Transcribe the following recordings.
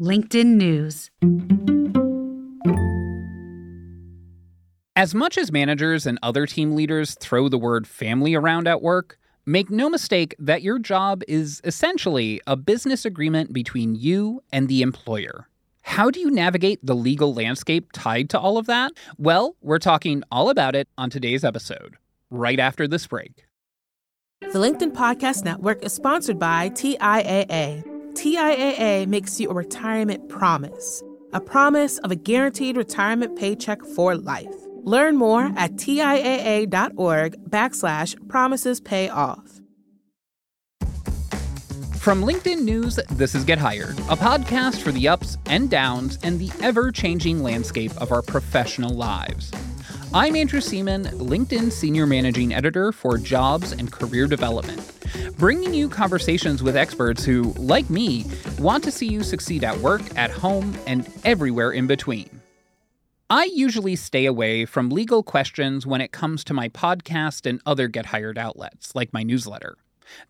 LinkedIn News. As much as managers and other team leaders throw the word family around at work, make no mistake that your job is essentially a business agreement between you and the employer. How do you navigate the legal landscape tied to all of that? Well, we're talking all about it on today's episode, right after this break. The LinkedIn Podcast Network is sponsored by TIAA. TIAA makes you a retirement promise, a promise of a guaranteed retirement paycheck for life. Learn more at TIAA.org backslash promises pay off. From LinkedIn News, this is Get Hired, a podcast for the ups and downs and the ever changing landscape of our professional lives. I'm Andrew Seaman, LinkedIn Senior Managing Editor for Jobs and Career Development, bringing you conversations with experts who, like me, want to see you succeed at work, at home, and everywhere in between. I usually stay away from legal questions when it comes to my podcast and other Get Hired outlets, like my newsletter.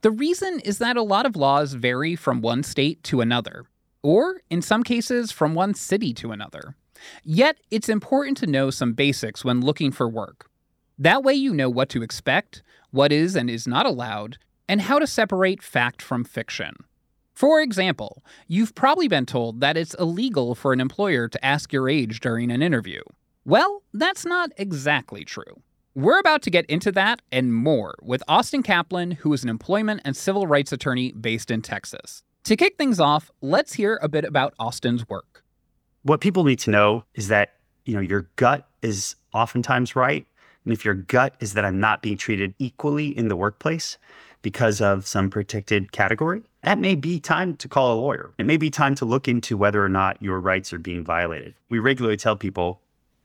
The reason is that a lot of laws vary from one state to another, or in some cases, from one city to another. Yet, it's important to know some basics when looking for work. That way, you know what to expect, what is and is not allowed, and how to separate fact from fiction. For example, you've probably been told that it's illegal for an employer to ask your age during an interview. Well, that's not exactly true. We're about to get into that and more with Austin Kaplan, who is an employment and civil rights attorney based in Texas. To kick things off, let's hear a bit about Austin's work. What people need to know is that, you know, your gut is oftentimes right. And if your gut is that I'm not being treated equally in the workplace because of some protected category, that may be time to call a lawyer. It may be time to look into whether or not your rights are being violated. We regularly tell people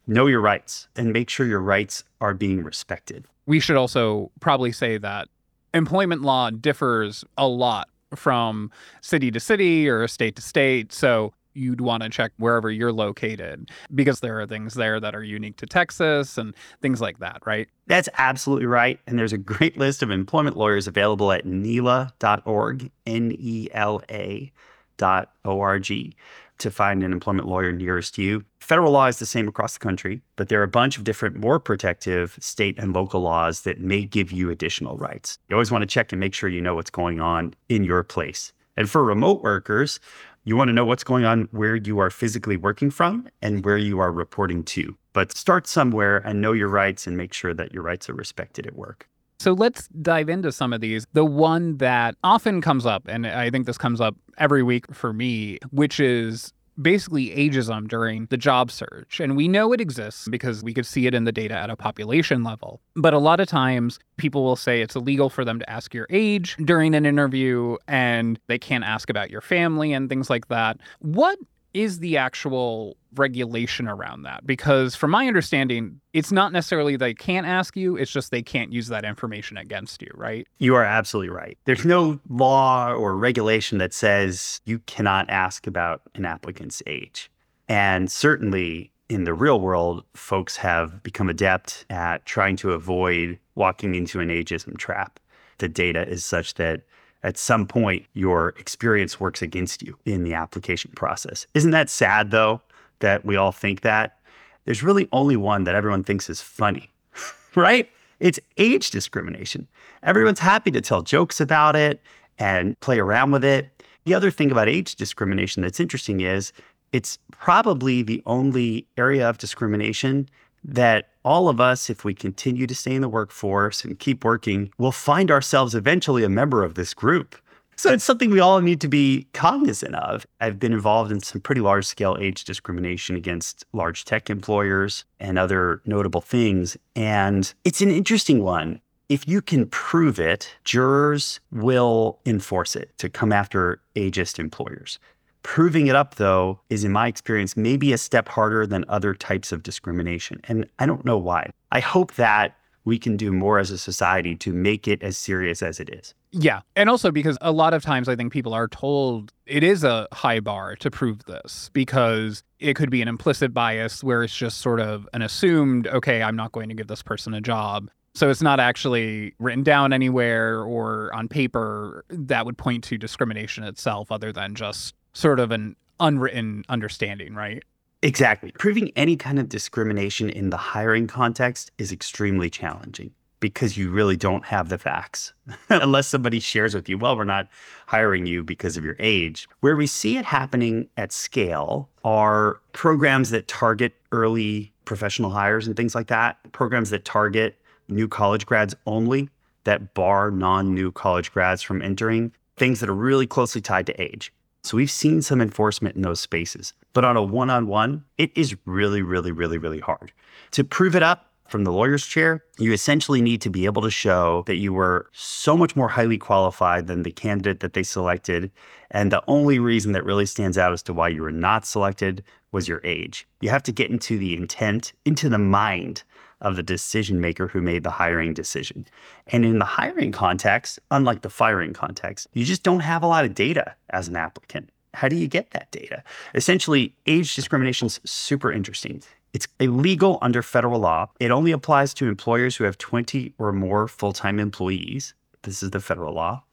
know your rights and make sure your rights are being respected. We should also probably say that employment law differs a lot from city to city or state to state. So you'd want to check wherever you're located because there are things there that are unique to Texas and things like that, right? That's absolutely right. And there's a great list of employment lawyers available at NELA.org, N E L A dot O R G, to find an employment lawyer nearest you. Federal law is the same across the country, but there are a bunch of different, more protective state and local laws that may give you additional rights. You always want to check and make sure you know what's going on in your place. And for remote workers, you want to know what's going on where you are physically working from and where you are reporting to. But start somewhere and know your rights and make sure that your rights are respected at work. So let's dive into some of these. The one that often comes up, and I think this comes up every week for me, which is basically ageism during the job search. And we know it exists because we could see it in the data at a population level. But a lot of times people will say it's illegal for them to ask your age during an interview and they can't ask about your family and things like that. What is the actual regulation around that? Because from my understanding, it's not necessarily they can't ask you, it's just they can't use that information against you, right? You are absolutely right. There's no law or regulation that says you cannot ask about an applicant's age. And certainly in the real world, folks have become adept at trying to avoid walking into an ageism trap. The data is such that at some point your experience works against you in the application process. Isn't that sad though that we all think that? There's really only one that everyone thinks is funny, right? It's age discrimination. Everyone's happy to tell jokes about it and play around with it. The other thing about age discrimination that's interesting is it's probably the only area of discrimination that all of us, if we continue to stay in the workforce and keep working, will find ourselves eventually a member of this group. So it's something we all need to be cognizant of. I've been involved in some pretty large scale age discrimination against large tech employers and other notable things. And it's an interesting one. If you can prove it, jurors will enforce it to come after ageist employers. Proving it up, though, is in my experience maybe a step harder than other types of discrimination. And I don't know why. I hope that we can do more as a society to make it as serious as it is. Yeah. And also because a lot of times I think people are told it is a high bar to prove this because it could be an implicit bias where it's just sort of an assumed, okay, I'm not going to give this person a job. So it's not actually written down anywhere or on paper that would point to discrimination itself, other than just sort of an unwritten understanding, right? Exactly. Proving any kind of discrimination in the hiring context is extremely challenging because you really don't have the facts unless somebody shares with you, well, we're not hiring you because of your age. Where we see it happening at scale are programs that target early professional hires and things like that, programs that target new college grads only, that bar non new college grads from entering, things that are really closely tied to age. So we've seen some enforcement in those spaces. But on a one on one, it is really, really, really, really hard. To prove it up from the lawyer's chair, you essentially need to be able to show that you were so much more highly qualified than the candidate that they selected. And the only reason that really stands out as to why you were not selected was your age. You have to get into the intent, into the mind of the decision maker who made the hiring decision. And in the hiring context, unlike the firing context, you just don't have a lot of data as an applicant. How do you get that data? Essentially, age discrimination is super interesting. It's illegal under federal law. It only applies to employers who have 20 or more full time employees. This is the federal law.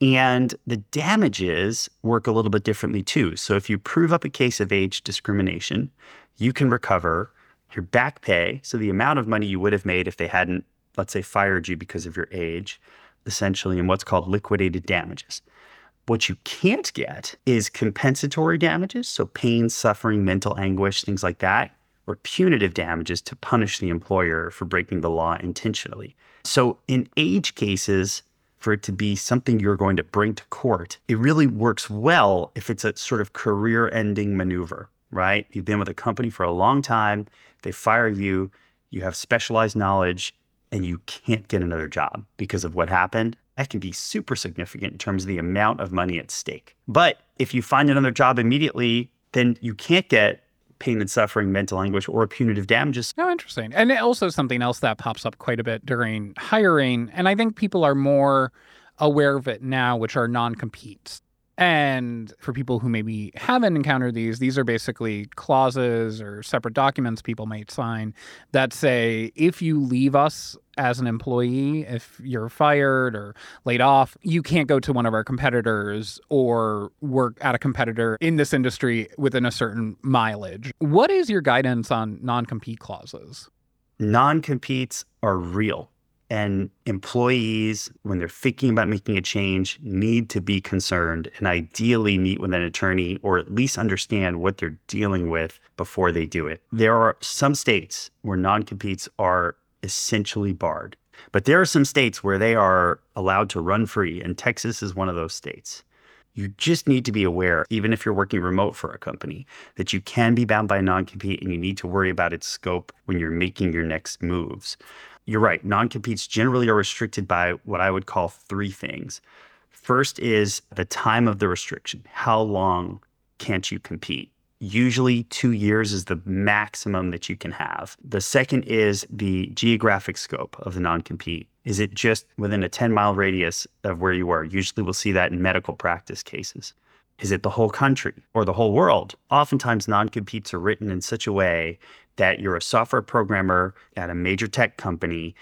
And the damages work a little bit differently too. So if you prove up a case of age discrimination, you can recover your back pay, so the amount of money you would have made if they hadn't, let's say, fired you because of your age, essentially in what's called liquidated damages. What you can't get is compensatory damages, so pain, suffering, mental anguish, things like that, or punitive damages to punish the employer for breaking the law intentionally. So in age cases, for it to be something you're going to bring to court, it really works well if it's a sort of career ending maneuver right? You've been with a company for a long time, they fire you, you have specialized knowledge, and you can't get another job because of what happened. That can be super significant in terms of the amount of money at stake. But if you find another job immediately, then you can't get pain and suffering, mental anguish, or punitive damages. Oh, interesting. And also something else that pops up quite a bit during hiring. And I think people are more aware of it now, which are non competes. And for people who maybe haven't encountered these, these are basically clauses or separate documents people might sign that say if you leave us as an employee, if you're fired or laid off, you can't go to one of our competitors or work at a competitor in this industry within a certain mileage. What is your guidance on non compete clauses? Non competes are real. And employees, when they're thinking about making a change, need to be concerned and ideally meet with an attorney or at least understand what they're dealing with before they do it. There are some states where non competes are essentially barred, but there are some states where they are allowed to run free, and Texas is one of those states. You just need to be aware, even if you're working remote for a company, that you can be bound by a non compete and you need to worry about its scope when you're making your next moves you're right. Non competes generally are restricted by what I would call three things. First is the time of the restriction. How long can't you compete? Usually, two years is the maximum that you can have. The second is the geographic scope of the non compete. Is it just within a 10 mile radius of where you are? Usually, we'll see that in medical practice cases. Is it the whole country or the whole world? Oftentimes, non competes are written in such a way that you're a software programmer at a major tech company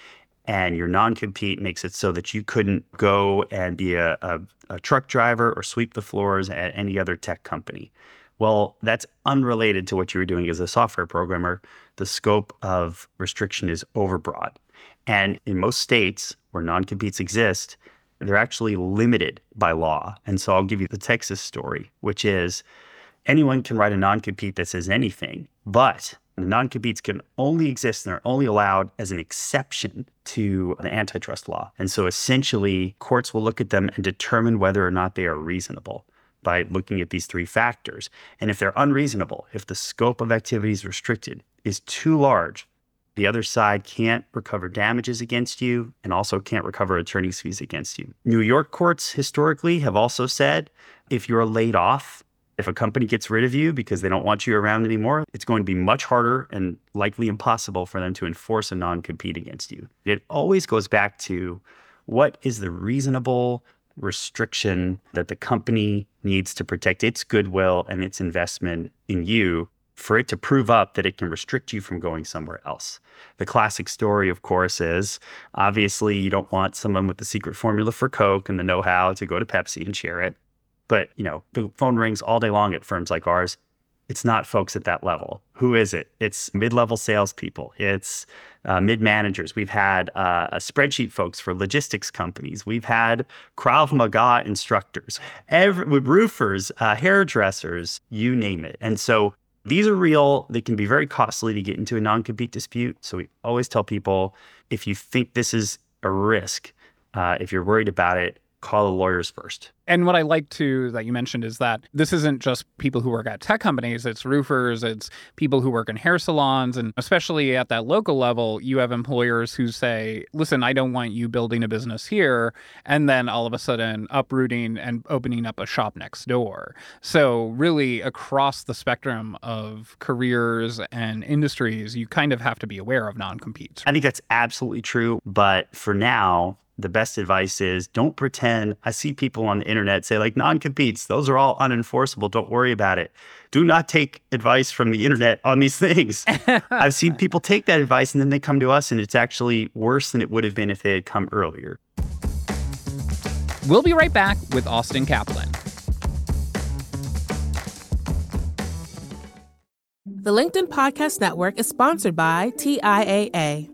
and your non compete makes it so that you couldn't go and be a, a, a, truck driver or sweep the floors at any other tech company. Well, that's unrelated to what you were doing as a software programmer. The scope of restriction is overbroad. And in most states where non competes exist, they're actually limited by law. And so I'll give you the Texas story, which is anyone can write a non compete that says anything, but non competes can only exist and are only allowed as an exception to the antitrust law. And so essentially, courts will look at them and determine whether or not they are reasonable by looking at these three factors. And if they're unreasonable, if the scope of activities restricted is too large, the other side can't recover damages against you and also can't recover attorney's fees against you. New York courts historically have also said if you're laid off if a company gets rid of you because they don't want you around anymore, it's going to be much harder and likely impossible for them to enforce a non compete against you. It always goes back to what is the reasonable restriction that the company needs to protect its goodwill and its investment in you for it to prove up that it can restrict you from going somewhere else. The classic story, of course, is obviously you don't want someone with the secret formula for Coke and the know how to go to Pepsi and share it. But, you know, the phone rings all day long at firms like ours. It's not folks at that level. Who is it? It's mid level salespeople. It's uh, mid managers. We've had uh, spreadsheet folks for logistics companies. We've had Krav Maga instructors, every, roofers, uh, hairdressers, you name it. And so these are real. They can be very costly to get into a non compete dispute. So we always tell people if you think this is a risk, uh, if you're worried about it, call the lawyers first. And what I like to that you mentioned is that this isn't just people who work at tech companies, it's roofers, it's people who work in hair salons. And especially at that local level, you have employers who say, listen, I don't want you building a business here. And then all of a sudden uprooting and opening up a shop next door. So, really, across the spectrum of careers and industries, you kind of have to be aware of non competes. I think that's absolutely true. But for now, the best advice is don't pretend. I see people on the internet say, like, non competes, those are all unenforceable. Don't worry about it. Do not take advice from the internet on these things. I've seen people take that advice and then they come to us and it's actually worse than it would have been if they had come earlier. We'll be right back with Austin Kaplan. The LinkedIn Podcast Network is sponsored by TIAA.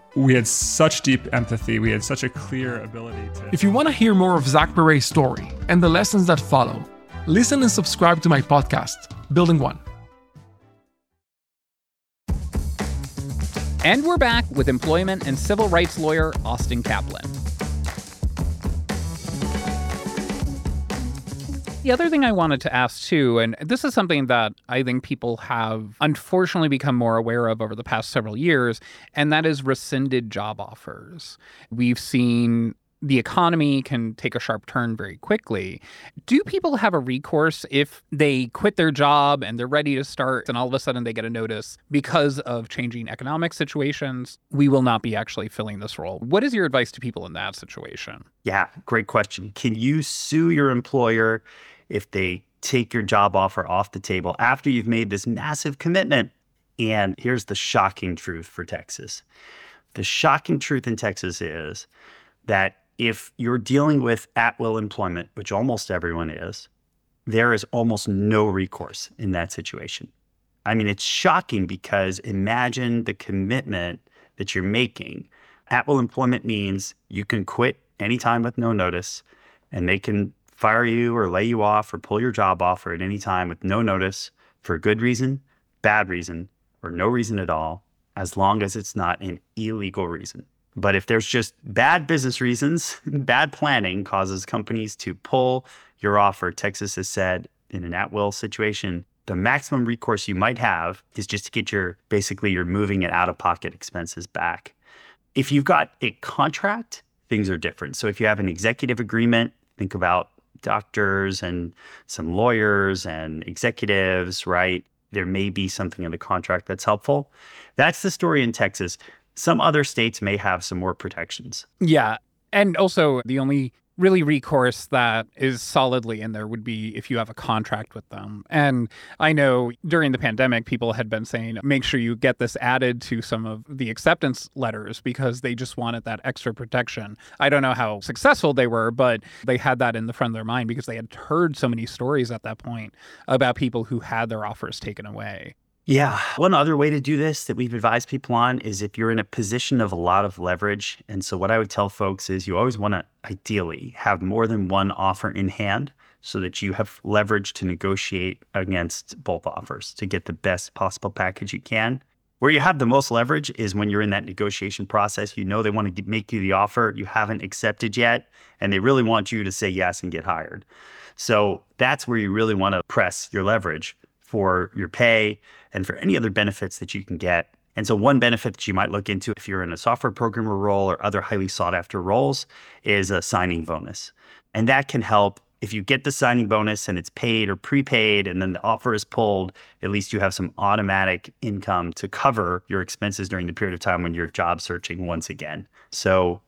we had such deep empathy. We had such a clear ability to. If you want to hear more of Zach Perret's story and the lessons that follow, listen and subscribe to my podcast, Building One. And we're back with employment and civil rights lawyer Austin Kaplan. The other thing I wanted to ask too, and this is something that I think people have unfortunately become more aware of over the past several years, and that is rescinded job offers. We've seen the economy can take a sharp turn very quickly. Do people have a recourse if they quit their job and they're ready to start and all of a sudden they get a notice because of changing economic situations? We will not be actually filling this role. What is your advice to people in that situation? Yeah, great question. Can you sue your employer if they take your job offer off the table after you've made this massive commitment. And here's the shocking truth for Texas the shocking truth in Texas is that if you're dealing with at will employment, which almost everyone is, there is almost no recourse in that situation. I mean, it's shocking because imagine the commitment that you're making. At will employment means you can quit anytime with no notice and they can fire you or lay you off or pull your job offer at any time with no notice for good reason, bad reason, or no reason at all, as long as it's not an illegal reason. But if there's just bad business reasons, bad planning causes companies to pull your offer, Texas has said in an at will situation, the maximum recourse you might have is just to get your basically your moving and out of pocket expenses back. If you've got a contract, things are different. So if you have an executive agreement, think about doctors and some lawyers and executives, right? There may be something in the contract that's helpful. That's the story in Texas. Some other states may have some more protections. Yeah. And also, the only really recourse that is solidly in there would be if you have a contract with them. And I know during the pandemic, people had been saying, make sure you get this added to some of the acceptance letters because they just wanted that extra protection. I don't know how successful they were, but they had that in the front of their mind because they had heard so many stories at that point about people who had their offers taken away. Yeah. One other way to do this that we've advised people on is if you're in a position of a lot of leverage. And so, what I would tell folks is you always want to ideally have more than one offer in hand so that you have leverage to negotiate against both offers to get the best possible package you can. Where you have the most leverage is when you're in that negotiation process. You know they want to make you the offer, you haven't accepted yet, and they really want you to say yes and get hired. So, that's where you really want to press your leverage for your pay and for any other benefits that you can get. And so, one benefit that you might look into if you're in a software programmer role or other highly sought after roles is a signing bonus. And that can help if you get the signing bonus and it's paid or prepaid and then the offer is pulled, at least you have some automatic income to cover your expenses during the period of time when you're job searching once again. So,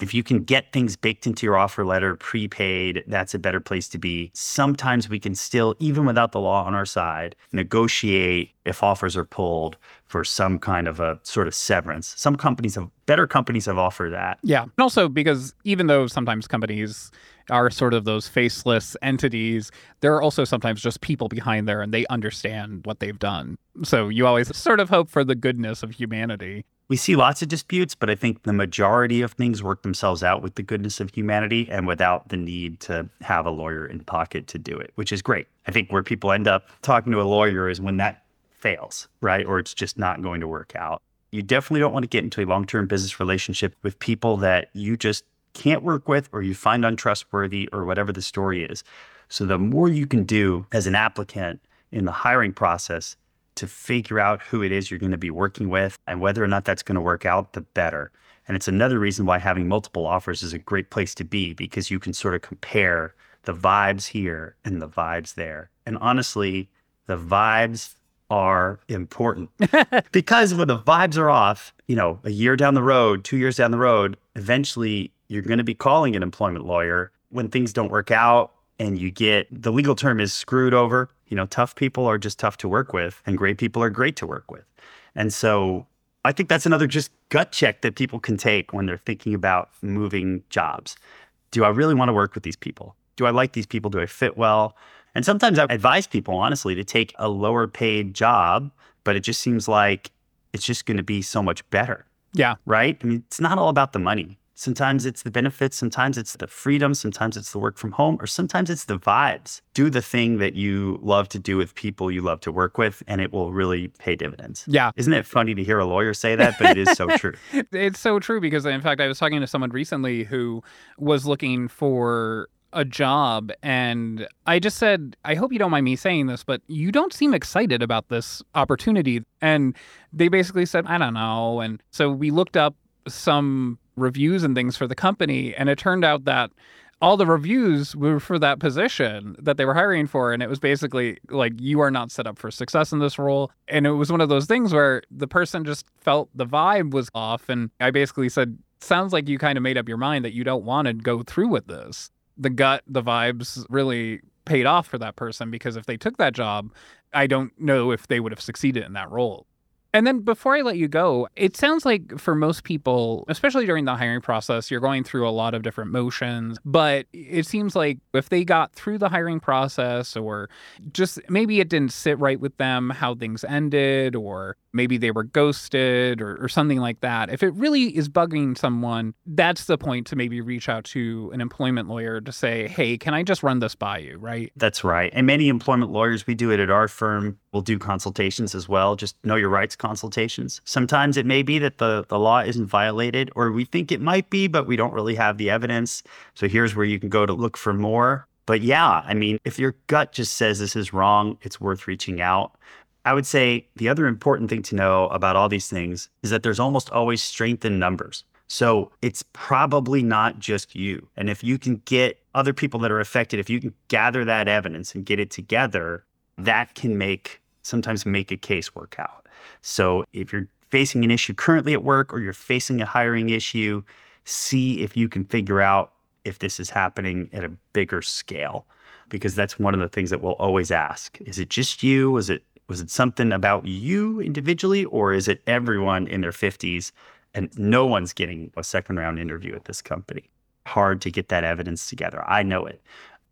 if you can get things baked into your offer letter prepaid, that's a better place to be. Sometimes we can still, even without the law on our side, negotiate if offers are pulled for some kind of a sort of severance. Some companies have, better companies have offered that. Yeah. And also because even though sometimes companies are sort of those faceless entities, there are also sometimes just people behind there and they understand what they've done. So you always sort of hope for the goodness of humanity we see lots of disputes, but I think the majority of things work themselves out with the goodness of humanity and without the need to have a lawyer in pocket to do it, which is great. I think where people end up talking to a lawyer is when that fails, right? Or it's just not going to work out. You definitely don't want to get into a long term business relationship with people that you just can't work with or you find untrustworthy or whatever the story is. So the more you can do as an applicant in the hiring process to figure out who it is you're going to be working with and whether or not that's going to work out, the better. And it's another reason why having multiple offers is a great place to be because you can sort of compare the vibes here and the vibes there. And honestly, the vibes are important because when the vibes are off, you know, a year down the road, two years down the road, eventually you're going to be calling an employment lawyer when things don't work out and you get the legal term is screwed over. You know, tough people are just tough to work with, and great people are great to work with. And so I think that's another just gut check that people can take when they're thinking about moving jobs. Do I really want to work with these people? Do I like these people? Do I fit well? And sometimes I advise people, honestly, to take a lower paid job, but it just seems like it's just going to be so much better. Yeah. Right? I mean, it's not all about the money. Sometimes it's the benefits, sometimes it's the freedom, sometimes it's the work from home, or sometimes it's the vibes. Do the thing that you love to do with people you love to work with, and it will really pay dividends. Yeah. Isn't it funny to hear a lawyer say that? But it is so true. it's so true because, in fact, I was talking to someone recently who was looking for a job and I just said, I hope you don't mind me saying this, but you don't seem excited about this opportunity. And they basically said, I don't know. And so we looked up some reviews and things for the company. And it turned out that all the reviews were for that position that they were hiring for. And it was basically like, you are not set up for success in this role. And it was one of those things where the person just felt the vibe was off. And I basically said, sounds like you kind of made up your mind that you don't want to go through with this. The gut, the vibes really paid off for that person because if they took that job, I don't know if they would have succeeded in that role. And then before I let you go, it sounds like for most people, especially during the hiring process, you're going through a lot of different motions. But it seems like if they got through the hiring process or just maybe it didn't sit right with them how things ended, or maybe they were ghosted or, or something like that, if it really is bugging someone, that's the point to maybe reach out to an employment lawyer to say, hey, can I just run this by you? Right. That's right. And many employment lawyers, we do it at our firm, will do consultations as well. Just know your rights consultations. Sometimes it may be that the, the law isn't violated, or we think it might be, but we don't really have the evidence. So here's where you can go to look for more. But yeah, I mean, if your gut just says this is wrong, it's worth reaching out. I would say the other important thing to know about all these things is that there's almost always strength in numbers. So it's probably not just you. And if you can get other people that are affected, if you can gather that evidence and get it together, that can make sometimes make a case work out. So if you're facing an issue currently at work or you're facing a hiring issue, see if you can figure out if this is happening at a bigger scale, because that's one of the things that we'll always ask. Is it just you? Was it was it something about you individually, or is it everyone in their 50s and no one's getting a second round interview at this company? Hard to get that evidence together. I know it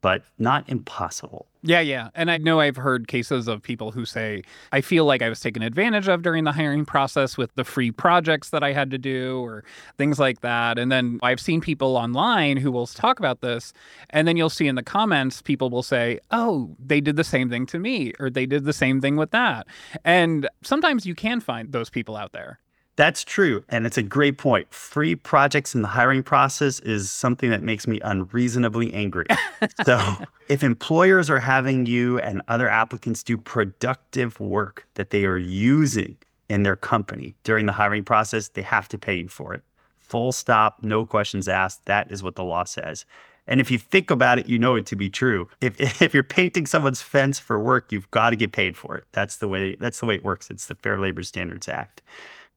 but not impossible. Yeah, yeah. And I know I've heard cases of people who say, I feel like I was taken advantage of during the hiring process with the free projects that I had to do or things like that. And then I've seen people online who will talk about this. And then you'll see in the comments, people will say, oh, they did the same thing to me or they did the same thing with that. And sometimes you can find those people out there. That's true. And it's a great point. Free projects in the hiring process is something that makes me unreasonably angry. so, if employers are having you and other applicants do productive work that they are using in their company during the hiring process, they have to pay you for it. Full stop, no questions asked. That is what the law says. And if you think about it, you know it to be true. If, if you're painting someone's fence for work, you've got to get paid for it. That's the way that's the way it works. It's the Fair Labor Standards Act.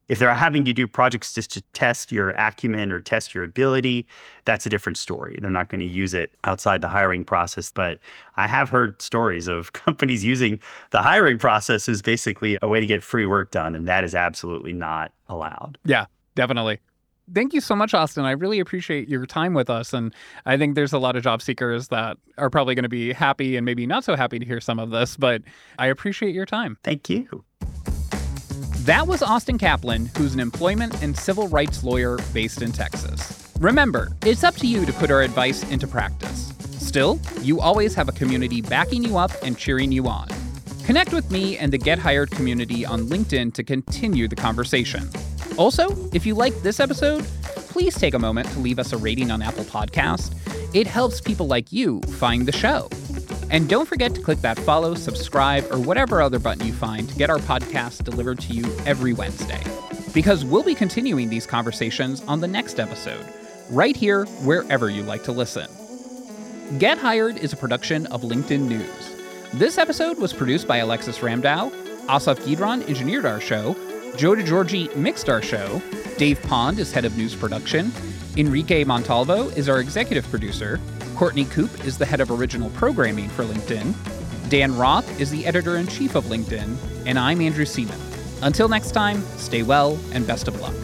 If they're having you do projects just to test your acumen or test your ability, that's a different story. They're not going to use it outside the hiring process. But I have heard stories of companies using the hiring process as basically a way to get free work done. And that is absolutely not allowed. Yeah, definitely. Thank you so much, Austin. I really appreciate your time with us. And I think there's a lot of job seekers that are probably going to be happy and maybe not so happy to hear some of this, but I appreciate your time. Thank you. That was Austin Kaplan, who's an employment and civil rights lawyer based in Texas. Remember, it's up to you to put our advice into practice. Still, you always have a community backing you up and cheering you on. Connect with me and the Get Hired community on LinkedIn to continue the conversation. Also, if you liked this episode, please take a moment to leave us a rating on Apple Podcast. It helps people like you find the show. And don't forget to click that follow, subscribe, or whatever other button you find to get our podcast delivered to you every Wednesday. Because we'll be continuing these conversations on the next episode, right here, wherever you like to listen. Get Hired is a production of LinkedIn News. This episode was produced by Alexis Ramdow. Asaf Gidron engineered our show. Joe DeGiorgi mixed our show. Dave Pond is head of news production. Enrique Montalvo is our executive producer. Courtney Coop is the head of original programming for LinkedIn. Dan Roth is the editor in chief of LinkedIn. And I'm Andrew Seaman. Until next time, stay well and best of luck.